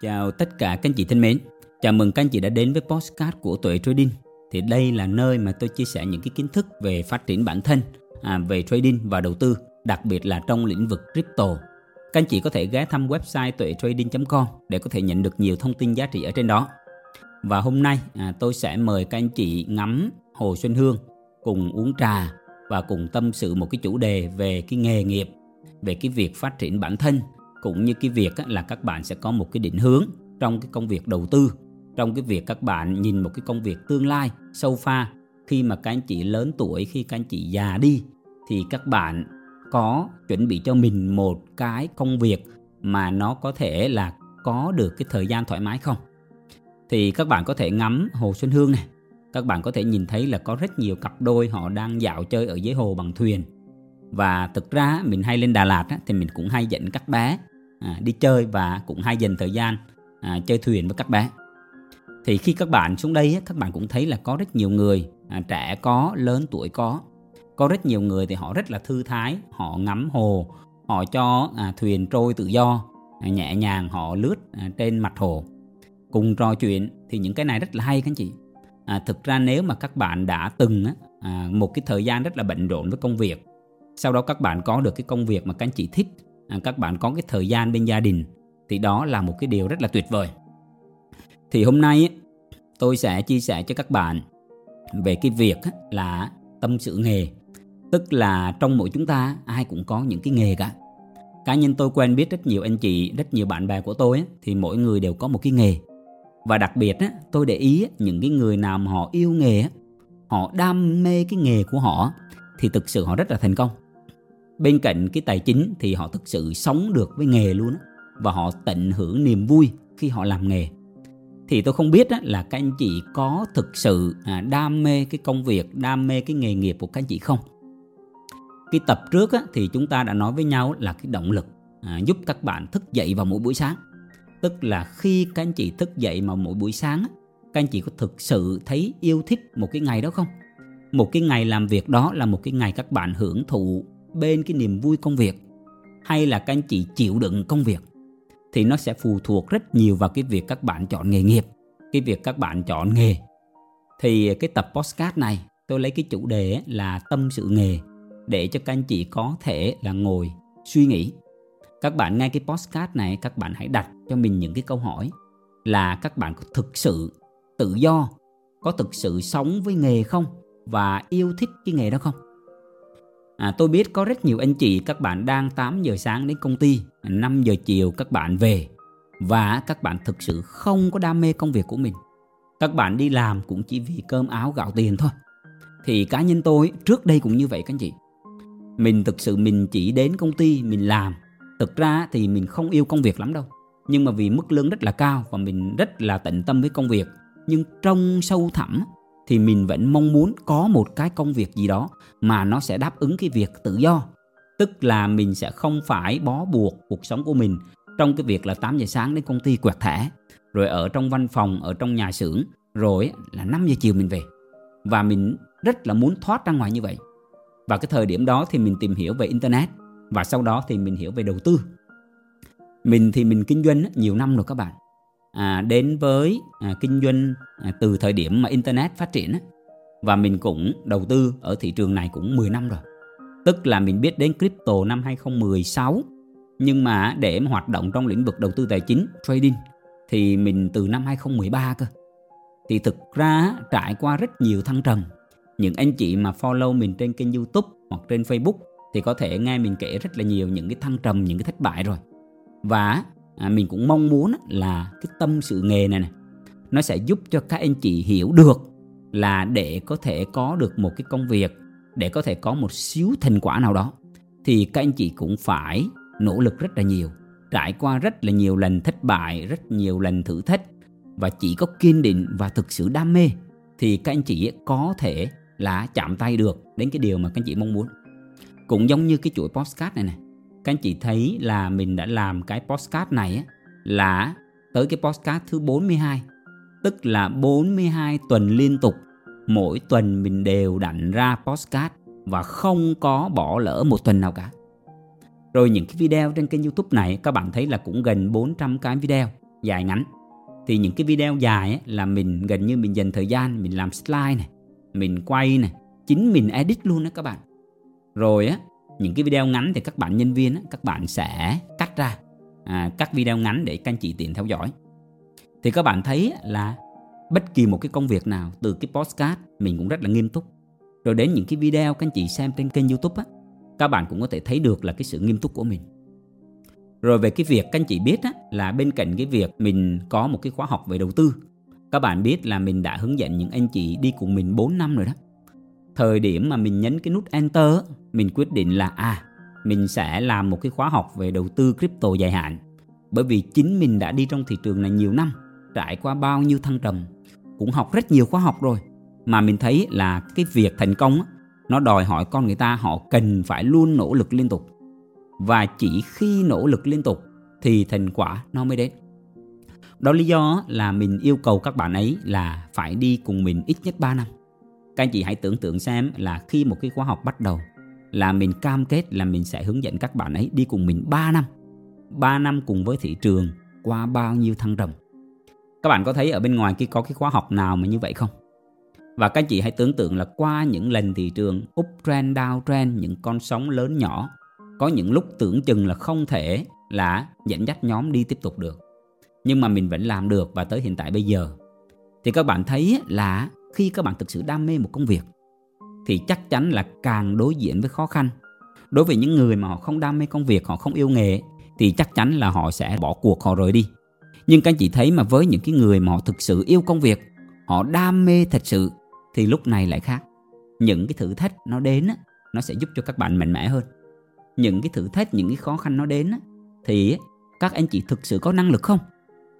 Chào tất cả các anh chị thân mến. Chào mừng các anh chị đã đến với postcard của Tuệ Trading. Thì đây là nơi mà tôi chia sẻ những cái kiến thức về phát triển bản thân, à, về trading và đầu tư, đặc biệt là trong lĩnh vực crypto. Các anh chị có thể ghé thăm website tuệ-trading.com để có thể nhận được nhiều thông tin giá trị ở trên đó. Và hôm nay à, tôi sẽ mời các anh chị ngắm Hồ Xuân Hương cùng uống trà và cùng tâm sự một cái chủ đề về cái nghề nghiệp, về cái việc phát triển bản thân cũng như cái việc là các bạn sẽ có một cái định hướng trong cái công việc đầu tư trong cái việc các bạn nhìn một cái công việc tương lai sâu pha. Khi mà các anh chị lớn tuổi khi các anh chị già đi thì các bạn có chuẩn bị cho mình một cái công việc mà nó có thể là có được cái thời gian thoải mái không? Thì các bạn có thể ngắm hồ xuân hương này. Các bạn có thể nhìn thấy là có rất nhiều cặp đôi họ đang dạo chơi ở dưới hồ bằng thuyền. Và thực ra mình hay lên Đà Lạt á, thì mình cũng hay dẫn các bé à, đi chơi và cũng hay dành thời gian à, chơi thuyền với các bé. Thì khi các bạn xuống đây các bạn cũng thấy là có rất nhiều người à, trẻ có lớn tuổi có. Có rất nhiều người thì họ rất là thư thái họ ngắm hồ họ cho à, thuyền trôi tự do à, nhẹ nhàng họ lướt à, trên mặt hồ. Cùng trò chuyện thì những cái này rất là hay các anh chị. À, thực ra nếu mà các bạn đã từng á, à, một cái thời gian rất là bận rộn với công việc sau đó các bạn có được cái công việc mà các anh chị thích À, các bạn có cái thời gian bên gia đình thì đó là một cái điều rất là tuyệt vời. Thì hôm nay tôi sẽ chia sẻ cho các bạn về cái việc là tâm sự nghề. Tức là trong mỗi chúng ta, ai cũng có những cái nghề cả. Cá nhân tôi quen biết rất nhiều anh chị, rất nhiều bạn bè của tôi thì mỗi người đều có một cái nghề. Và đặc biệt tôi để ý những cái người nào mà họ yêu nghề họ đam mê cái nghề của họ thì thực sự họ rất là thành công bên cạnh cái tài chính thì họ thực sự sống được với nghề luôn á. Và họ tận hưởng niềm vui khi họ làm nghề. Thì tôi không biết á, là các anh chị có thực sự à, đam mê cái công việc đam mê cái nghề nghiệp của các anh chị không? Cái tập trước á, thì chúng ta đã nói với nhau là cái động lực à, giúp các bạn thức dậy vào mỗi buổi sáng. Tức là khi các anh chị thức dậy vào mỗi buổi sáng á, các anh chị có thực sự thấy yêu thích một cái ngày đó không? Một cái ngày làm việc đó là một cái ngày các bạn hưởng thụ bên cái niềm vui công việc, hay là các anh chị chịu đựng công việc, thì nó sẽ phụ thuộc rất nhiều vào cái việc các bạn chọn nghề nghiệp, cái việc các bạn chọn nghề. Thì cái tập postcard này, tôi lấy cái chủ đề là tâm sự nghề, để cho các anh chị có thể là ngồi suy nghĩ. Các bạn nghe cái postcard này, các bạn hãy đặt cho mình những cái câu hỏi là các bạn có thực sự tự do, có thực sự sống với nghề không? Và yêu thích cái nghề đó không? À, tôi biết có rất nhiều anh chị các bạn đang 8 giờ sáng đến công ty, 5 giờ chiều các bạn về và các bạn thực sự không có đam mê công việc của mình. Các bạn đi làm cũng chỉ vì cơm áo gạo tiền thôi. Thì cá nhân tôi trước đây cũng như vậy các anh chị. Mình thực sự mình chỉ đến công ty mình làm. Thực ra thì mình không yêu công việc lắm đâu. Nhưng mà vì mức lương rất là cao và mình rất là tận tâm với công việc. Nhưng trong sâu thẳm thì mình vẫn mong muốn có một cái công việc gì đó mà nó sẽ đáp ứng cái việc tự do. Tức là mình sẽ không phải bó buộc cuộc sống của mình trong cái việc là 8 giờ sáng đến công ty quẹt thẻ, rồi ở trong văn phòng, ở trong nhà xưởng, rồi là 5 giờ chiều mình về. Và mình rất là muốn thoát ra ngoài như vậy. Và cái thời điểm đó thì mình tìm hiểu về internet, và sau đó thì mình hiểu về đầu tư. Mình thì mình kinh doanh nhiều năm rồi các bạn à, đến với à, kinh doanh à, từ thời điểm mà internet phát triển á, và mình cũng đầu tư ở thị trường này cũng 10 năm rồi. Tức là mình biết đến crypto năm 2016 nhưng mà để mà hoạt động trong lĩnh vực đầu tư tài chính, trading thì mình từ năm 2013 cơ. Thì thực ra trải qua rất nhiều thăng trầm. Những anh chị mà follow mình trên kênh YouTube hoặc trên Facebook thì có thể nghe mình kể rất là nhiều những cái thăng trầm, những cái thất bại rồi. Và à, mình cũng mong muốn là cái tâm sự nghề này này nó sẽ giúp cho các anh chị hiểu được là để có thể có được một cái công việc để có thể có một xíu thành quả nào đó thì các anh chị cũng phải nỗ lực rất là nhiều trải qua rất là nhiều lần thất bại rất nhiều lần thử thách và chỉ có kiên định và thực sự đam mê thì các anh chị có thể là chạm tay được đến cái điều mà các anh chị mong muốn. Cũng giống như cái chuỗi postcard này này các anh chị thấy là mình đã làm cái postcard này là tới cái postcard thứ 42 tức là 42 tuần liên tục mỗi tuần mình đều đặn ra postcard và không có bỏ lỡ một tuần nào cả. Rồi những cái video trên kênh youtube này các bạn thấy là cũng gần 400 cái video dài ngắn. Thì những cái video dài ấy, là mình gần như mình dành thời gian mình làm slide này mình quay này chính mình edit luôn đó các bạn. Rồi á những cái video ngắn thì các bạn nhân viên các bạn sẽ cắt ra à, các video ngắn để các anh chị tiện theo dõi. Thì các bạn thấy là bất kỳ một cái công việc nào từ cái postcard mình cũng rất là nghiêm túc. Rồi đến những cái video các anh chị xem trên kênh youtube á các bạn cũng có thể thấy được là cái sự nghiêm túc của mình. Rồi về cái việc các anh chị biết á, là bên cạnh cái việc mình có một cái khóa học về đầu tư các bạn biết là mình đã hướng dẫn những anh chị đi cùng mình 4 năm rồi đó thời điểm mà mình nhấn cái nút enter mình quyết định là à mình sẽ làm một cái khóa học về đầu tư crypto dài hạn. Bởi vì chính mình đã đi trong thị trường này nhiều năm, trải qua bao nhiêu thăng trầm, cũng học rất nhiều khóa học rồi, mà mình thấy là cái việc thành công nó đòi hỏi con người ta họ cần phải luôn nỗ lực liên tục. Và chỉ khi nỗ lực liên tục thì thành quả nó mới đến. Đó lý do là mình yêu cầu các bạn ấy là phải đi cùng mình ít nhất 3 năm các anh chị hãy tưởng tượng xem là khi một cái khóa học bắt đầu là mình cam kết là mình sẽ hướng dẫn các bạn ấy đi cùng mình 3 năm. 3 năm cùng với thị trường qua bao nhiêu thăng trầm các bạn có thấy ở bên ngoài kia có cái khóa học nào mà như vậy không? Và các anh chị hãy tưởng tượng là qua những lần thị trường, up trend, down trend, những con sóng lớn nhỏ, có những lúc tưởng chừng là không thể là dẫn dắt nhóm đi tiếp tục được. Nhưng mà mình vẫn làm được và tới hiện tại bây giờ. Thì các bạn thấy là khi các bạn thực sự đam mê một công việc, thì chắc chắn là càng đối diện với khó khăn. Đối với những người mà họ không đam mê công việc, họ không yêu nghề, thì chắc chắn là họ sẽ bỏ cuộc, họ rời đi. Nhưng các anh chị thấy mà với những cái người mà họ thực sự yêu công việc, họ đam mê thật sự, thì lúc này lại khác. Những cái thử thách nó đến nó sẽ giúp cho các bạn mạnh mẽ hơn. Những cái thử thách, những cái khó khăn nó đến thì các anh chị thực sự có năng lực không?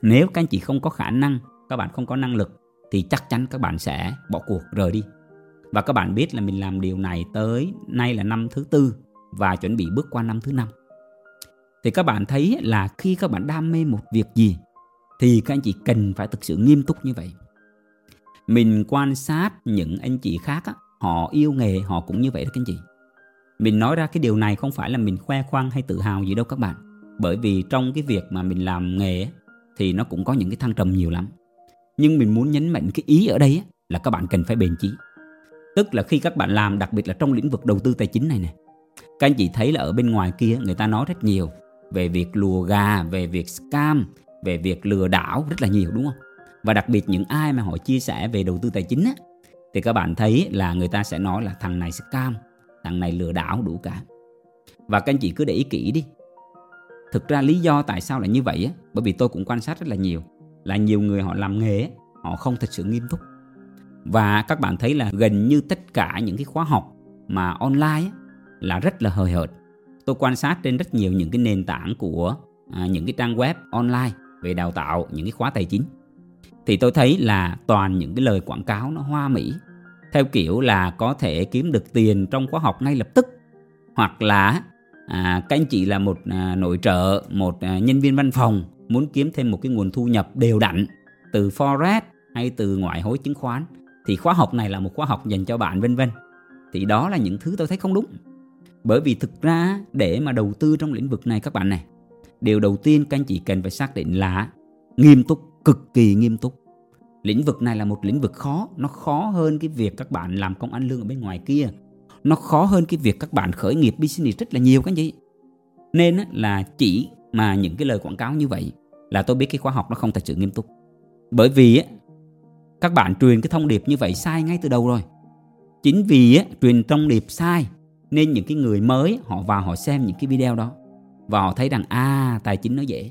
Nếu các anh chị không có khả năng, các bạn không có năng lực thì chắc chắn các bạn sẽ bỏ cuộc rời đi. Và các bạn biết là mình làm điều này tới nay là năm thứ tư và chuẩn bị bước qua năm thứ năm. Thì các bạn thấy là khi các bạn đam mê một việc gì thì các anh chị cần phải thực sự nghiêm túc như vậy. Mình quan sát những anh chị khác á, họ yêu nghề họ cũng như vậy đó các anh chị. Mình nói ra cái điều này không phải là mình khoe khoang hay tự hào gì đâu các bạn. Bởi vì trong cái việc mà mình làm nghề thì nó cũng có những cái thăng trầm nhiều lắm nhưng mình muốn nhấn mạnh cái ý ở đây là các bạn cần phải bền chí. Tức là khi các bạn làm đặc biệt là trong lĩnh vực đầu tư tài chính này nè các anh chị thấy là ở bên ngoài kia người ta nói rất nhiều về việc lùa gà về việc scam về việc lừa đảo rất là nhiều đúng không? Và đặc biệt những ai mà họ chia sẻ về đầu tư tài chính á, thì các bạn thấy là người ta sẽ nói là thằng này scam thằng này lừa đảo đủ cả. Và các anh chị cứ để ý kỹ đi. Thực ra lý do tại sao là như vậy á bởi vì tôi cũng quan sát rất là nhiều là nhiều người họ làm nghề họ không thật sự nghiêm túc. Và các bạn thấy là gần như tất cả những cái khóa học mà online là rất là hời hợt. Tôi quan sát trên rất nhiều những cái nền tảng của à, những cái trang web online về đào tạo những cái khóa tài chính. Thì tôi thấy là toàn những cái lời quảng cáo nó hoa mỹ theo kiểu là có thể kiếm được tiền trong khóa học ngay lập tức. Hoặc là à, các anh chị là một à, nội trợ một à, nhân viên văn phòng muốn kiếm thêm một cái nguồn thu nhập đều đặn từ forex hay từ ngoại hối chứng khoán, thì khóa học này là một khóa học dành cho bạn, vân vân. Thì đó là những thứ tôi thấy không đúng. Bởi vì thực ra, để mà đầu tư trong lĩnh vực này các bạn này, điều đầu tiên các anh chị cần phải xác định là nghiêm túc, cực kỳ nghiêm túc. Lĩnh vực này là một lĩnh vực khó, nó khó hơn cái việc các bạn làm công ăn lương ở bên ngoài kia. Nó khó hơn cái việc các bạn khởi nghiệp business rất là nhiều các anh chị. Nên là chỉ mà những cái lời quảng cáo như vậy là tôi biết cái khóa học nó không thật sự nghiêm túc. Bởi vì á, các bạn truyền cái thông điệp như vậy sai ngay từ đầu rồi. Chính vì á, truyền thông điệp sai nên những cái người mới họ vào họ xem những cái video đó và họ thấy rằng à tài chính nó dễ.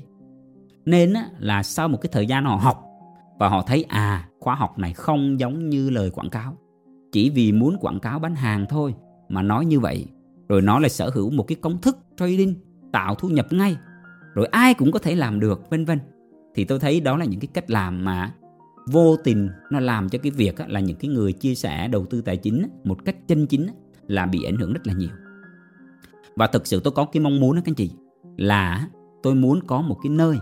Nên á, là sau một cái thời gian họ học và họ thấy à khóa học này không giống như lời quảng cáo. Chỉ vì muốn quảng cáo bán hàng thôi mà nói như vậy, rồi nó lại sở hữu một cái công thức trading tạo thu nhập ngay rồi ai cũng có thể làm được, vân vân. Thì tôi thấy đó là những cái cách làm mà vô tình nó làm cho cái việc là những cái người chia sẻ đầu tư tài chính một cách chân chính là bị ảnh hưởng rất là nhiều. Và thực sự tôi có cái mong muốn đó các anh chị, là tôi muốn có một cái nơi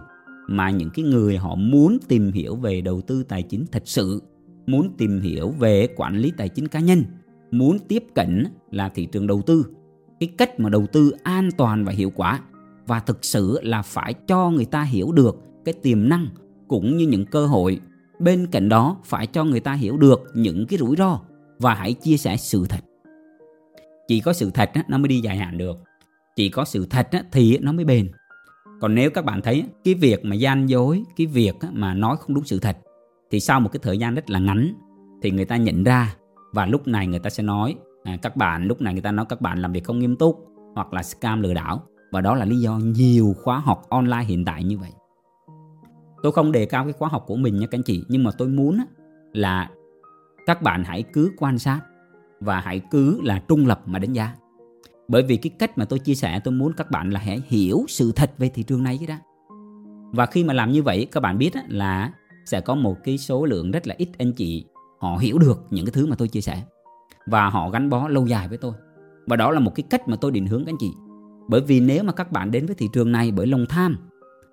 mà những cái người họ muốn tìm hiểu về đầu tư tài chính thật sự, muốn tìm hiểu về quản lý tài chính cá nhân, muốn tiếp cận là thị trường đầu tư. Cái cách mà đầu tư an toàn và hiệu quả và thực sự là phải cho người ta hiểu được cái tiềm năng cũng như những cơ hội. Bên cạnh đó phải cho người ta hiểu được những cái rủi ro và hãy chia sẻ sự thật. Chỉ có sự thật nó mới đi dài hạn được. Chỉ có sự thật thì nó mới bền. Còn nếu các bạn thấy cái việc mà gian dối cái việc mà nói không đúng sự thật thì sau một cái thời gian rất là ngắn thì người ta nhận ra và lúc này người ta sẽ nói à, các bạn lúc này người ta nói các bạn làm việc không nghiêm túc hoặc là scam lừa đảo và đó là lý do nhiều khóa học online hiện tại như vậy. Tôi không đề cao cái khóa học của mình nha các anh chị, nhưng mà tôi muốn là các bạn hãy cứ quan sát và hãy cứ là trung lập mà đánh giá. Bởi vì cái cách mà tôi chia sẻ, tôi muốn các bạn là hãy hiểu sự thật về thị trường này chứ đó và khi mà làm như vậy, các bạn biết là sẽ có một cái số lượng rất là ít anh chị họ hiểu được những cái thứ mà tôi chia sẻ. Và họ gắn bó lâu dài với tôi. Và đó là một cái cách mà tôi định hướng các anh chị bởi vì nếu mà các bạn đến với thị trường này bởi lòng tham,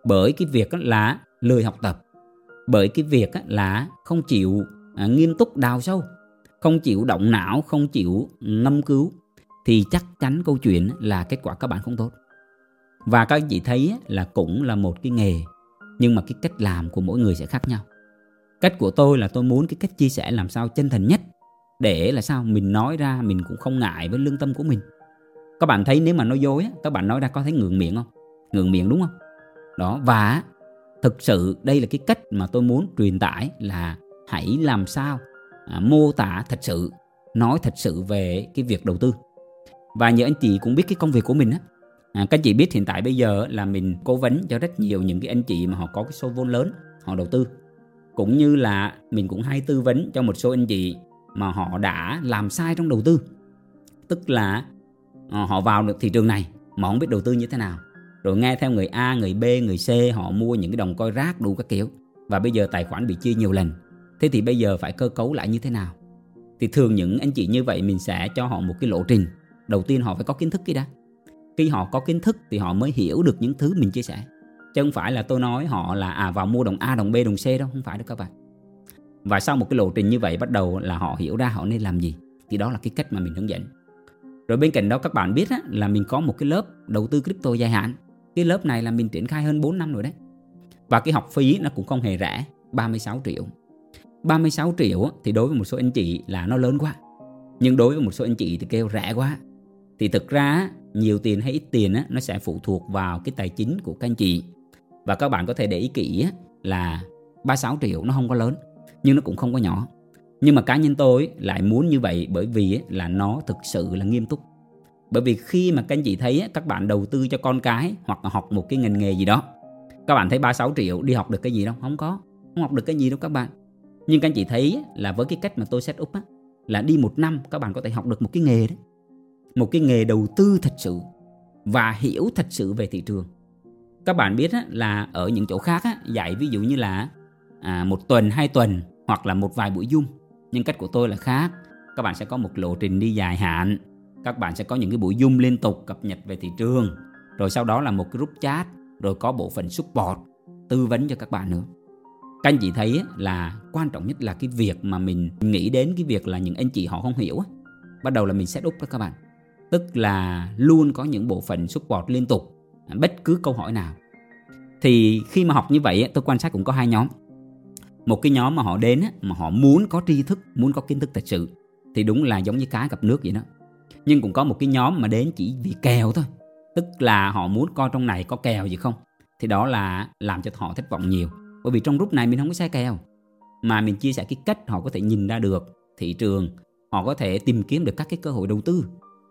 bởi cái việc là lười học tập, bởi cái việc là không chịu à, nghiêm túc đào sâu, không chịu động não, không chịu ngâm cứu, thì chắc chắn câu chuyện là kết quả các bạn không tốt. Và các anh chị thấy là cũng là một cái nghề, nhưng mà cái cách làm của mỗi người sẽ khác nhau. Cách của tôi là tôi muốn cái cách chia sẻ làm sao chân thành nhất, để là sao mình nói ra mình cũng không ngại với lương tâm của mình các bạn thấy nếu mà nói dối các bạn nói ra có thấy ngượng miệng không? Ngượng miệng đúng không? Đó và thực sự đây là cái cách mà tôi muốn truyền tải là hãy làm sao à, mô tả thật sự nói thật sự về cái việc đầu tư. Và nhờ anh chị cũng biết cái công việc của mình á. À, các anh chị biết hiện tại bây giờ là mình cố vấn cho rất nhiều những cái anh chị mà họ có cái số vốn lớn họ đầu tư. Cũng như là mình cũng hay tư vấn cho một số anh chị mà họ đã làm sai trong đầu tư. Tức là Ờ, họ vào được thị trường này mà không biết đầu tư như thế nào. Rồi nghe theo người A, người B, người C họ mua những cái đồng coi rác đủ các kiểu. Và bây giờ tài khoản bị chia nhiều lần. Thế thì bây giờ phải cơ cấu lại như thế nào? Thì thường những anh chị như vậy mình sẽ cho họ một cái lộ trình. Đầu tiên họ phải có kiến thức cái đã. Khi họ có kiến thức thì họ mới hiểu được những thứ mình chia sẻ. Chứ không phải là tôi nói họ là à vào mua đồng A đồng B đồng C đâu không phải đâu các bạn. Và sau một cái lộ trình như vậy bắt đầu là họ hiểu ra họ nên làm gì. Thì đó là cái cách mà mình hướng dẫn rồi bên cạnh đó các bạn biết á, là mình có một cái lớp đầu tư crypto dài hạn. Cái lớp này là mình triển khai hơn 4 năm rồi đấy. Và cái học phí nó cũng không hề rẻ 36 triệu. 36 triệu thì đối với một số anh chị là nó lớn quá. Nhưng đối với một số anh chị thì kêu rẻ quá. Thì thực ra nhiều tiền hay ít tiền nó sẽ phụ thuộc vào cái tài chính của các anh chị. Và các bạn có thể để ý kỹ là 36 triệu nó không có lớn nhưng nó cũng không có nhỏ nhưng mà cá nhân tôi lại muốn như vậy bởi vì là nó thực sự là nghiêm túc. Bởi vì khi mà các anh chị thấy các bạn đầu tư cho con cái hoặc là học một cái ngành nghề gì đó các bạn thấy 36 triệu đi học được cái gì đâu? Không có. Không học được cái gì đâu các bạn. Nhưng các anh chị thấy là với cái cách mà tôi set up á, là đi một năm các bạn có thể học được một cái nghề đấy. Một cái nghề đầu tư thật sự và hiểu thật sự về thị trường. Các bạn biết á, là ở những chỗ khác á, dạy ví dụ như là à, một tuần hai tuần hoặc là một vài buổi dung nhưng cách của tôi là khác. Các bạn sẽ có một lộ trình đi dài hạn. Các bạn sẽ có những cái buổi zoom liên tục cập nhật về thị trường. Rồi sau đó là một cái group chat, rồi có bộ phận support, tư vấn cho các bạn nữa. Các anh chị thấy là quan trọng nhất là cái việc mà mình nghĩ đến cái việc là những anh chị họ không hiểu bắt đầu là mình set up đó các bạn. Tức là luôn có những bộ phận support liên tục. Bất cứ câu hỏi nào. Thì khi mà học như vậy tôi quan sát cũng có hai nhóm một cái nhóm mà họ đến mà họ muốn có tri thức, muốn có kiến thức thật sự, thì đúng là giống như cá gặp nước vậy đó. Nhưng cũng có một cái nhóm mà đến chỉ vì kèo thôi, tức là họ muốn coi trong này có kèo gì không, thì đó là làm cho họ thất vọng nhiều. Bởi vì trong group này mình không có sai kèo, mà mình chia sẻ cái cách họ có thể nhìn ra được thị trường, họ có thể tìm kiếm được các cái cơ hội đầu tư,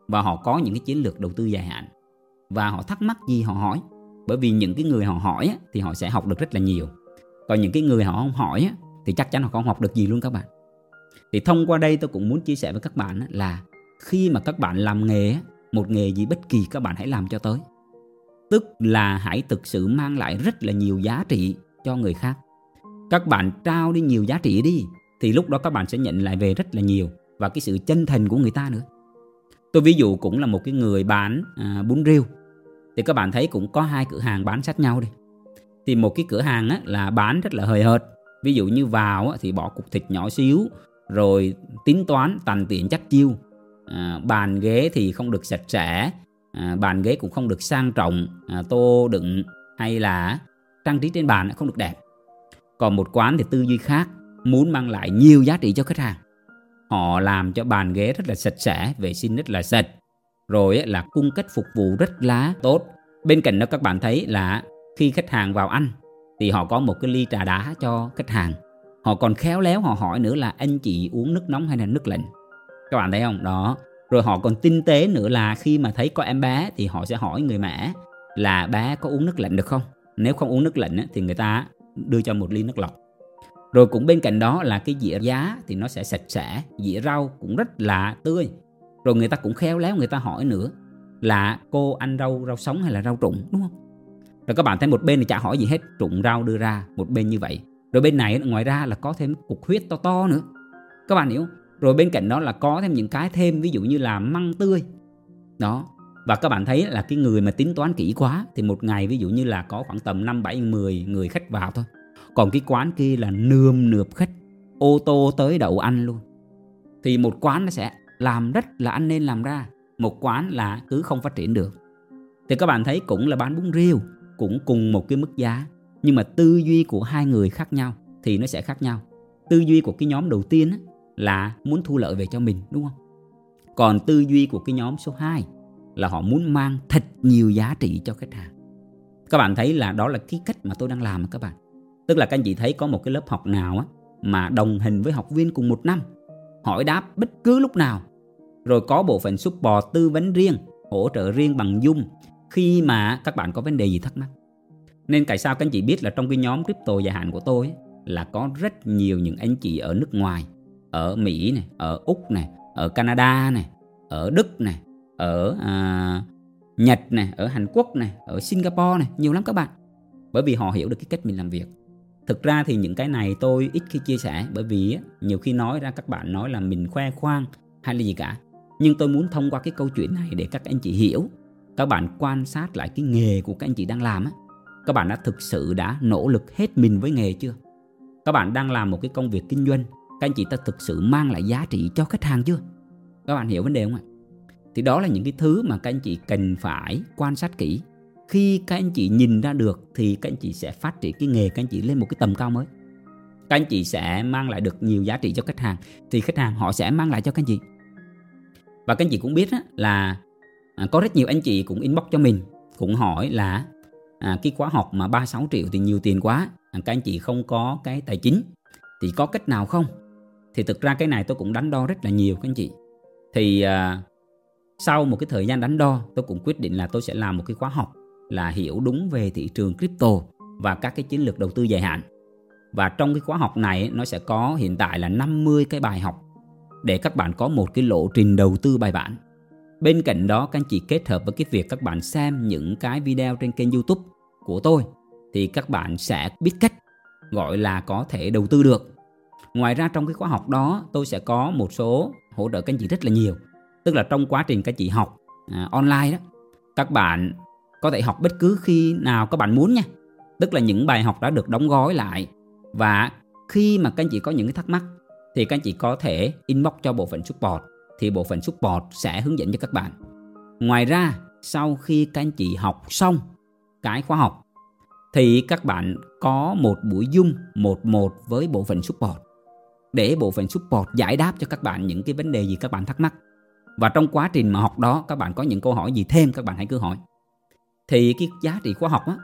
và họ có những cái chiến lược đầu tư dài hạn. Và họ thắc mắc gì họ hỏi, bởi vì những cái người họ hỏi thì họ sẽ học được rất là nhiều còn những cái người họ không hỏi thì chắc chắn họ không học được gì luôn các bạn. Thì thông qua đây tôi cũng muốn chia sẻ với các bạn là khi mà các bạn làm nghề một nghề gì bất kỳ các bạn hãy làm cho tới. Tức là hãy thực sự mang lại rất là nhiều giá trị cho người khác. Các bạn trao đi nhiều giá trị đi thì lúc đó các bạn sẽ nhận lại về rất là nhiều và cái sự chân thành của người ta nữa. Tôi ví dụ cũng là một cái người bán à, bún riêu. Thì các bạn thấy cũng có hai cửa hàng bán sát nhau đi thì một cái cửa hàng á, là bán rất là hời hợt. Ví dụ như vào á, thì bỏ cục thịt nhỏ xíu rồi tính toán tàn tiện chắc chiêu. À, bàn ghế thì không được sạch sẽ à, bàn ghế cũng không được sang trọng à, tô đựng hay là trang trí trên bàn không được đẹp. Còn một quán thì tư duy khác muốn mang lại nhiều giá trị cho khách hàng. Họ làm cho bàn ghế rất là sạch sẽ vệ sinh rất là sạch. Rồi là cung cách phục vụ rất là tốt. Bên cạnh đó các bạn thấy là khi khách hàng vào ăn thì họ có một cái ly trà đá cho khách hàng. Họ còn khéo léo họ hỏi nữa là anh chị uống nước nóng hay là nước lạnh? Các bạn thấy không? Đó. Rồi họ còn tinh tế nữa là khi mà thấy có em bé thì họ sẽ hỏi người mẹ là bé có uống nước lạnh được không? Nếu không uống nước lạnh thì người ta đưa cho một ly nước lọc. Rồi cũng bên cạnh đó là cái dĩa giá thì nó sẽ sạch sẽ, dĩa rau cũng rất là tươi. Rồi người ta cũng khéo léo người ta hỏi nữa là cô ăn rau rau sống hay là rau trụng đúng không? Rồi các bạn thấy một bên thì chả hỏi gì hết trụng rau đưa ra một bên như vậy rồi bên này ngoài ra là có thêm cục huyết to to nữa các bạn hiểu rồi bên cạnh đó là có thêm những cái thêm ví dụ như là măng tươi đó và các bạn thấy là cái người mà tính toán kỹ quá thì một ngày ví dụ như là có khoảng tầm 5 7 10 người khách vào thôi. Còn cái quán kia là nườm nượp khách, ô tô tới đậu ăn luôn. Thì một quán nó sẽ làm rất là anh nên làm ra, một quán là cứ không phát triển được. Thì các bạn thấy cũng là bán bún riêu, cũng cùng một cái mức giá, nhưng mà tư duy của hai người khác nhau thì nó sẽ khác nhau. Tư duy của cái nhóm đầu tiên là muốn thu lợi về cho mình đúng không? Còn tư duy của cái nhóm số 2 là họ muốn mang thật nhiều giá trị cho khách hàng các bạn thấy là đó là cái cách mà tôi đang làm các bạn tức là các anh chị thấy có một cái lớp học nào á mà đồng hình với học viên cùng một năm hỏi đáp bất cứ lúc nào rồi có bộ phận support tư vấn riêng hỗ trợ riêng bằng Zoom khi mà các bạn có vấn đề gì thắc mắc nên tại sao các anh chị biết là trong cái nhóm crypto dài hạn của tôi là có rất nhiều những anh chị ở nước ngoài ở Mỹ này, ở Úc này, ở Canada này, ở Đức này, ở à, Nhật này, ở Hàn Quốc này, ở Singapore này, nhiều lắm các bạn. Bởi vì họ hiểu được cái cách mình làm việc. Thực ra thì những cái này tôi ít khi chia sẻ bởi vì nhiều khi nói ra các bạn nói là mình khoe khoang hay là gì cả. Nhưng tôi muốn thông qua cái câu chuyện này để các anh chị hiểu, các bạn quan sát lại cái nghề của các anh chị đang làm á. Các bạn đã thực sự đã nỗ lực hết mình với nghề chưa? Các bạn đang làm một cái công việc kinh doanh, các anh chị ta thực sự mang lại giá trị cho khách hàng chưa? Các bạn hiểu vấn đề không ạ? thì đó là những cái thứ mà các anh chị cần phải quan sát kỹ khi các anh chị nhìn ra được thì các anh chị sẽ phát triển cái nghề các anh chị lên một cái tầm cao mới các anh chị sẽ mang lại được nhiều giá trị cho khách hàng thì khách hàng họ sẽ mang lại cho các anh chị và các anh chị cũng biết là à, có rất nhiều anh chị cũng inbox cho mình cũng hỏi là à, cái khóa học mà 36 triệu thì nhiều tiền quá à, các anh chị không có cái tài chính thì có cách nào không? Thì thực ra cái này tôi cũng đánh đo rất là nhiều các anh chị. Thì à, sau một cái thời gian đánh đo tôi cũng quyết định là tôi sẽ làm một cái khóa học là hiểu đúng về thị trường crypto và các cái chiến lược đầu tư dài hạn. Và trong cái khóa học này nó sẽ có hiện tại là 50 cái bài học để các bạn có một cái lộ trình đầu tư bài bản bên cạnh đó các anh chị kết hợp với cái việc các bạn xem những cái video trên kênh youtube của tôi thì các bạn sẽ biết cách gọi là có thể đầu tư được. Ngoài ra trong cái khóa học đó tôi sẽ có một số hỗ trợ các anh chị rất là nhiều. Tức là trong quá trình các chị học à, online đó các bạn có thể học bất cứ khi nào các bạn muốn nha. Tức là những bài học đã được đóng gói lại. Và khi mà các anh chị có những cái thắc mắc thì các anh chị có thể inbox cho bộ phận support thì bộ phận support sẽ hướng dẫn cho các bạn. Ngoài ra sau khi các anh chị học xong cái khóa học thì các bạn có một buổi dung một một với bộ phận support. Để bộ phận support giải đáp cho các bạn những cái vấn đề gì các bạn thắc mắc. Và trong quá trình mà học đó các bạn có những câu hỏi gì thêm các bạn hãy cứ hỏi. Thì cái giá trị khóa học á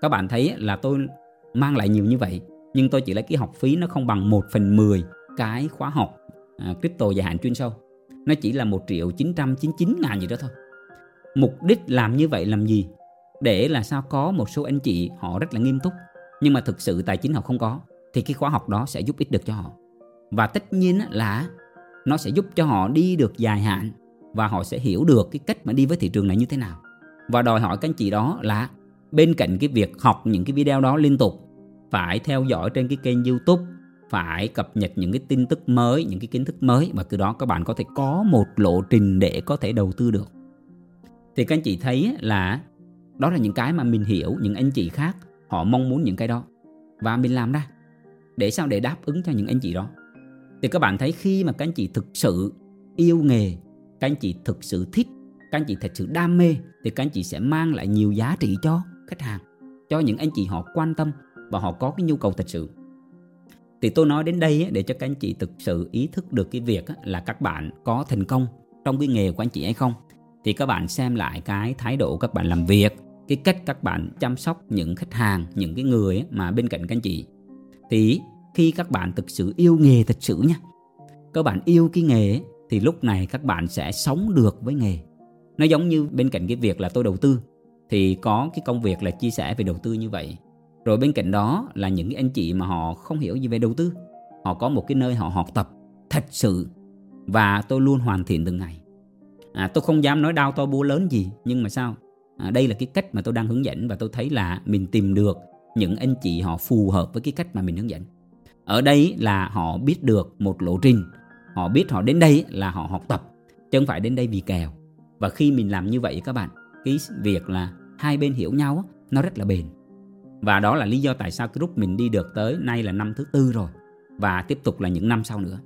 các bạn thấy là tôi mang lại nhiều như vậy nhưng tôi chỉ lấy cái học phí nó không bằng 1 phần 10 cái khóa học à, crypto dài hạn chuyên sâu nó chỉ là 1 triệu 999 ngàn gì đó thôi. Mục đích làm như vậy làm gì? Để là sao có một số anh chị họ rất là nghiêm túc, nhưng mà thực sự tài chính họ không có, thì cái khóa học đó sẽ giúp ích được cho họ. Và tất nhiên là nó sẽ giúp cho họ đi được dài hạn và họ sẽ hiểu được cái cách mà đi với thị trường này như thế nào. Và đòi hỏi các anh chị đó là bên cạnh cái việc học những cái video đó liên tục, phải theo dõi trên cái kênh youtube phải cập nhật những cái tin tức mới, những cái kiến thức mới và từ đó các bạn có thể có một lộ trình để có thể đầu tư được. Thì các anh chị thấy là đó là những cái mà mình hiểu, những anh chị khác họ mong muốn những cái đó. Và mình làm ra. Để sao? Để đáp ứng cho những anh chị đó. Thì các bạn thấy khi mà các anh chị thực sự yêu nghề, các anh chị thực sự thích, các anh chị thật sự đam mê, thì các anh chị sẽ mang lại nhiều giá trị cho khách hàng, cho những anh chị họ quan tâm và họ có cái nhu cầu thật sự thì tôi nói đến đây để cho các anh chị thực sự ý thức được cái việc là các bạn có thành công trong cái nghề của anh chị hay không. Thì các bạn xem lại cái thái độ các bạn làm việc, cái cách các bạn chăm sóc những khách hàng, những cái người mà bên cạnh các anh chị. Thì khi các bạn thực sự yêu nghề thật sự nha, các bạn yêu cái nghề thì lúc này các bạn sẽ sống được với nghề. Nó giống như bên cạnh cái việc là tôi đầu tư, thì có cái công việc là chia sẻ về đầu tư như vậy rồi bên cạnh đó là những cái anh chị mà họ không hiểu gì về đầu tư. Họ có một cái nơi họ học tập thật sự và tôi luôn hoàn thiện từng ngày. À, tôi không dám nói đau to búa lớn gì nhưng mà sao? À, đây là cái cách mà tôi đang hướng dẫn và tôi thấy là mình tìm được những anh chị họ phù hợp với cái cách mà mình hướng dẫn. Ở đây là họ biết được một lộ trình. Họ biết họ đến đây là họ học tập chứ không phải đến đây vì kèo. Và khi mình làm như vậy các bạn cái việc là hai bên hiểu nhau nó rất là bền và đó là lý do tại sao cái group mình đi được tới nay là năm thứ tư rồi và tiếp tục là những năm sau nữa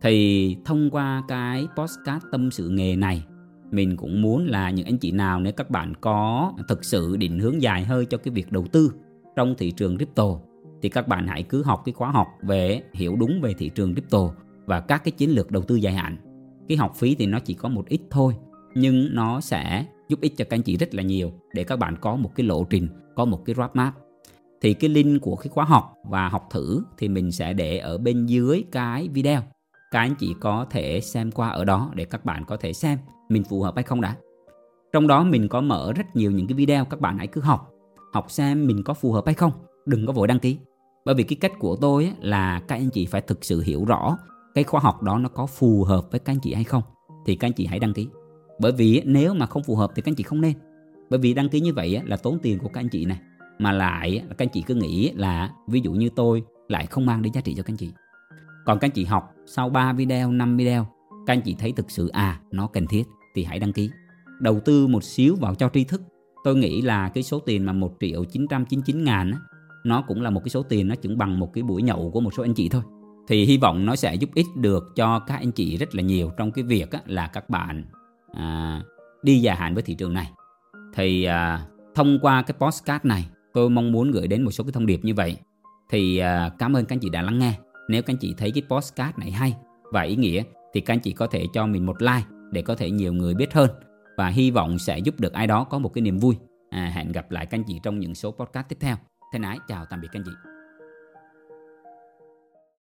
thì thông qua cái postcard tâm sự nghề này mình cũng muốn là những anh chị nào nếu các bạn có thực sự định hướng dài hơi cho cái việc đầu tư trong thị trường crypto thì các bạn hãy cứ học cái khóa học về hiểu đúng về thị trường crypto và các cái chiến lược đầu tư dài hạn. Cái học phí thì nó chỉ có một ít thôi nhưng nó sẽ giúp ích cho các anh chị rất là nhiều để các bạn có một cái lộ trình, có một cái roadmap. Thì cái link của cái khóa học và học thử thì mình sẽ để ở bên dưới cái video. Các anh chị có thể xem qua ở đó để các bạn có thể xem mình phù hợp hay không đã. Trong đó mình có mở rất nhiều những cái video, các bạn hãy cứ học. Học xem mình có phù hợp hay không. Đừng có vội đăng ký. Bởi vì cái cách của tôi là các anh chị phải thực sự hiểu rõ cái khóa học đó nó có phù hợp với các anh chị hay không, thì các anh chị hãy đăng ký bởi vì nếu mà không phù hợp thì các anh chị không nên bởi vì đăng ký như vậy là tốn tiền của các anh chị này. Mà lại các anh chị cứ nghĩ là ví dụ như tôi lại không mang đến giá trị cho các anh chị. Còn các anh chị học sau 3 video 5 video các anh chị thấy thực sự à nó cần thiết thì hãy đăng ký. Đầu tư một xíu vào cho tri thức. Tôi nghĩ là cái số tiền mà 1 triệu 999 ngàn nó cũng là một cái số tiền nó chừng bằng một cái buổi nhậu của một số anh chị thôi. Thì hy vọng nó sẽ giúp ích được cho các anh chị rất là nhiều trong cái việc là các bạn à, đi dài hạn với thị trường này thì à, thông qua cái postcard này tôi mong muốn gửi đến một số cái thông điệp như vậy. Thì à, cảm ơn các anh chị đã lắng nghe. Nếu các anh chị thấy cái postcard này hay và ý nghĩa thì các anh chị có thể cho mình một like để có thể nhiều người biết hơn và hy vọng sẽ giúp được ai đó có một cái niềm vui. À, hẹn gặp lại các anh chị trong những số podcast tiếp theo. Thân ái chào tạm biệt các anh chị.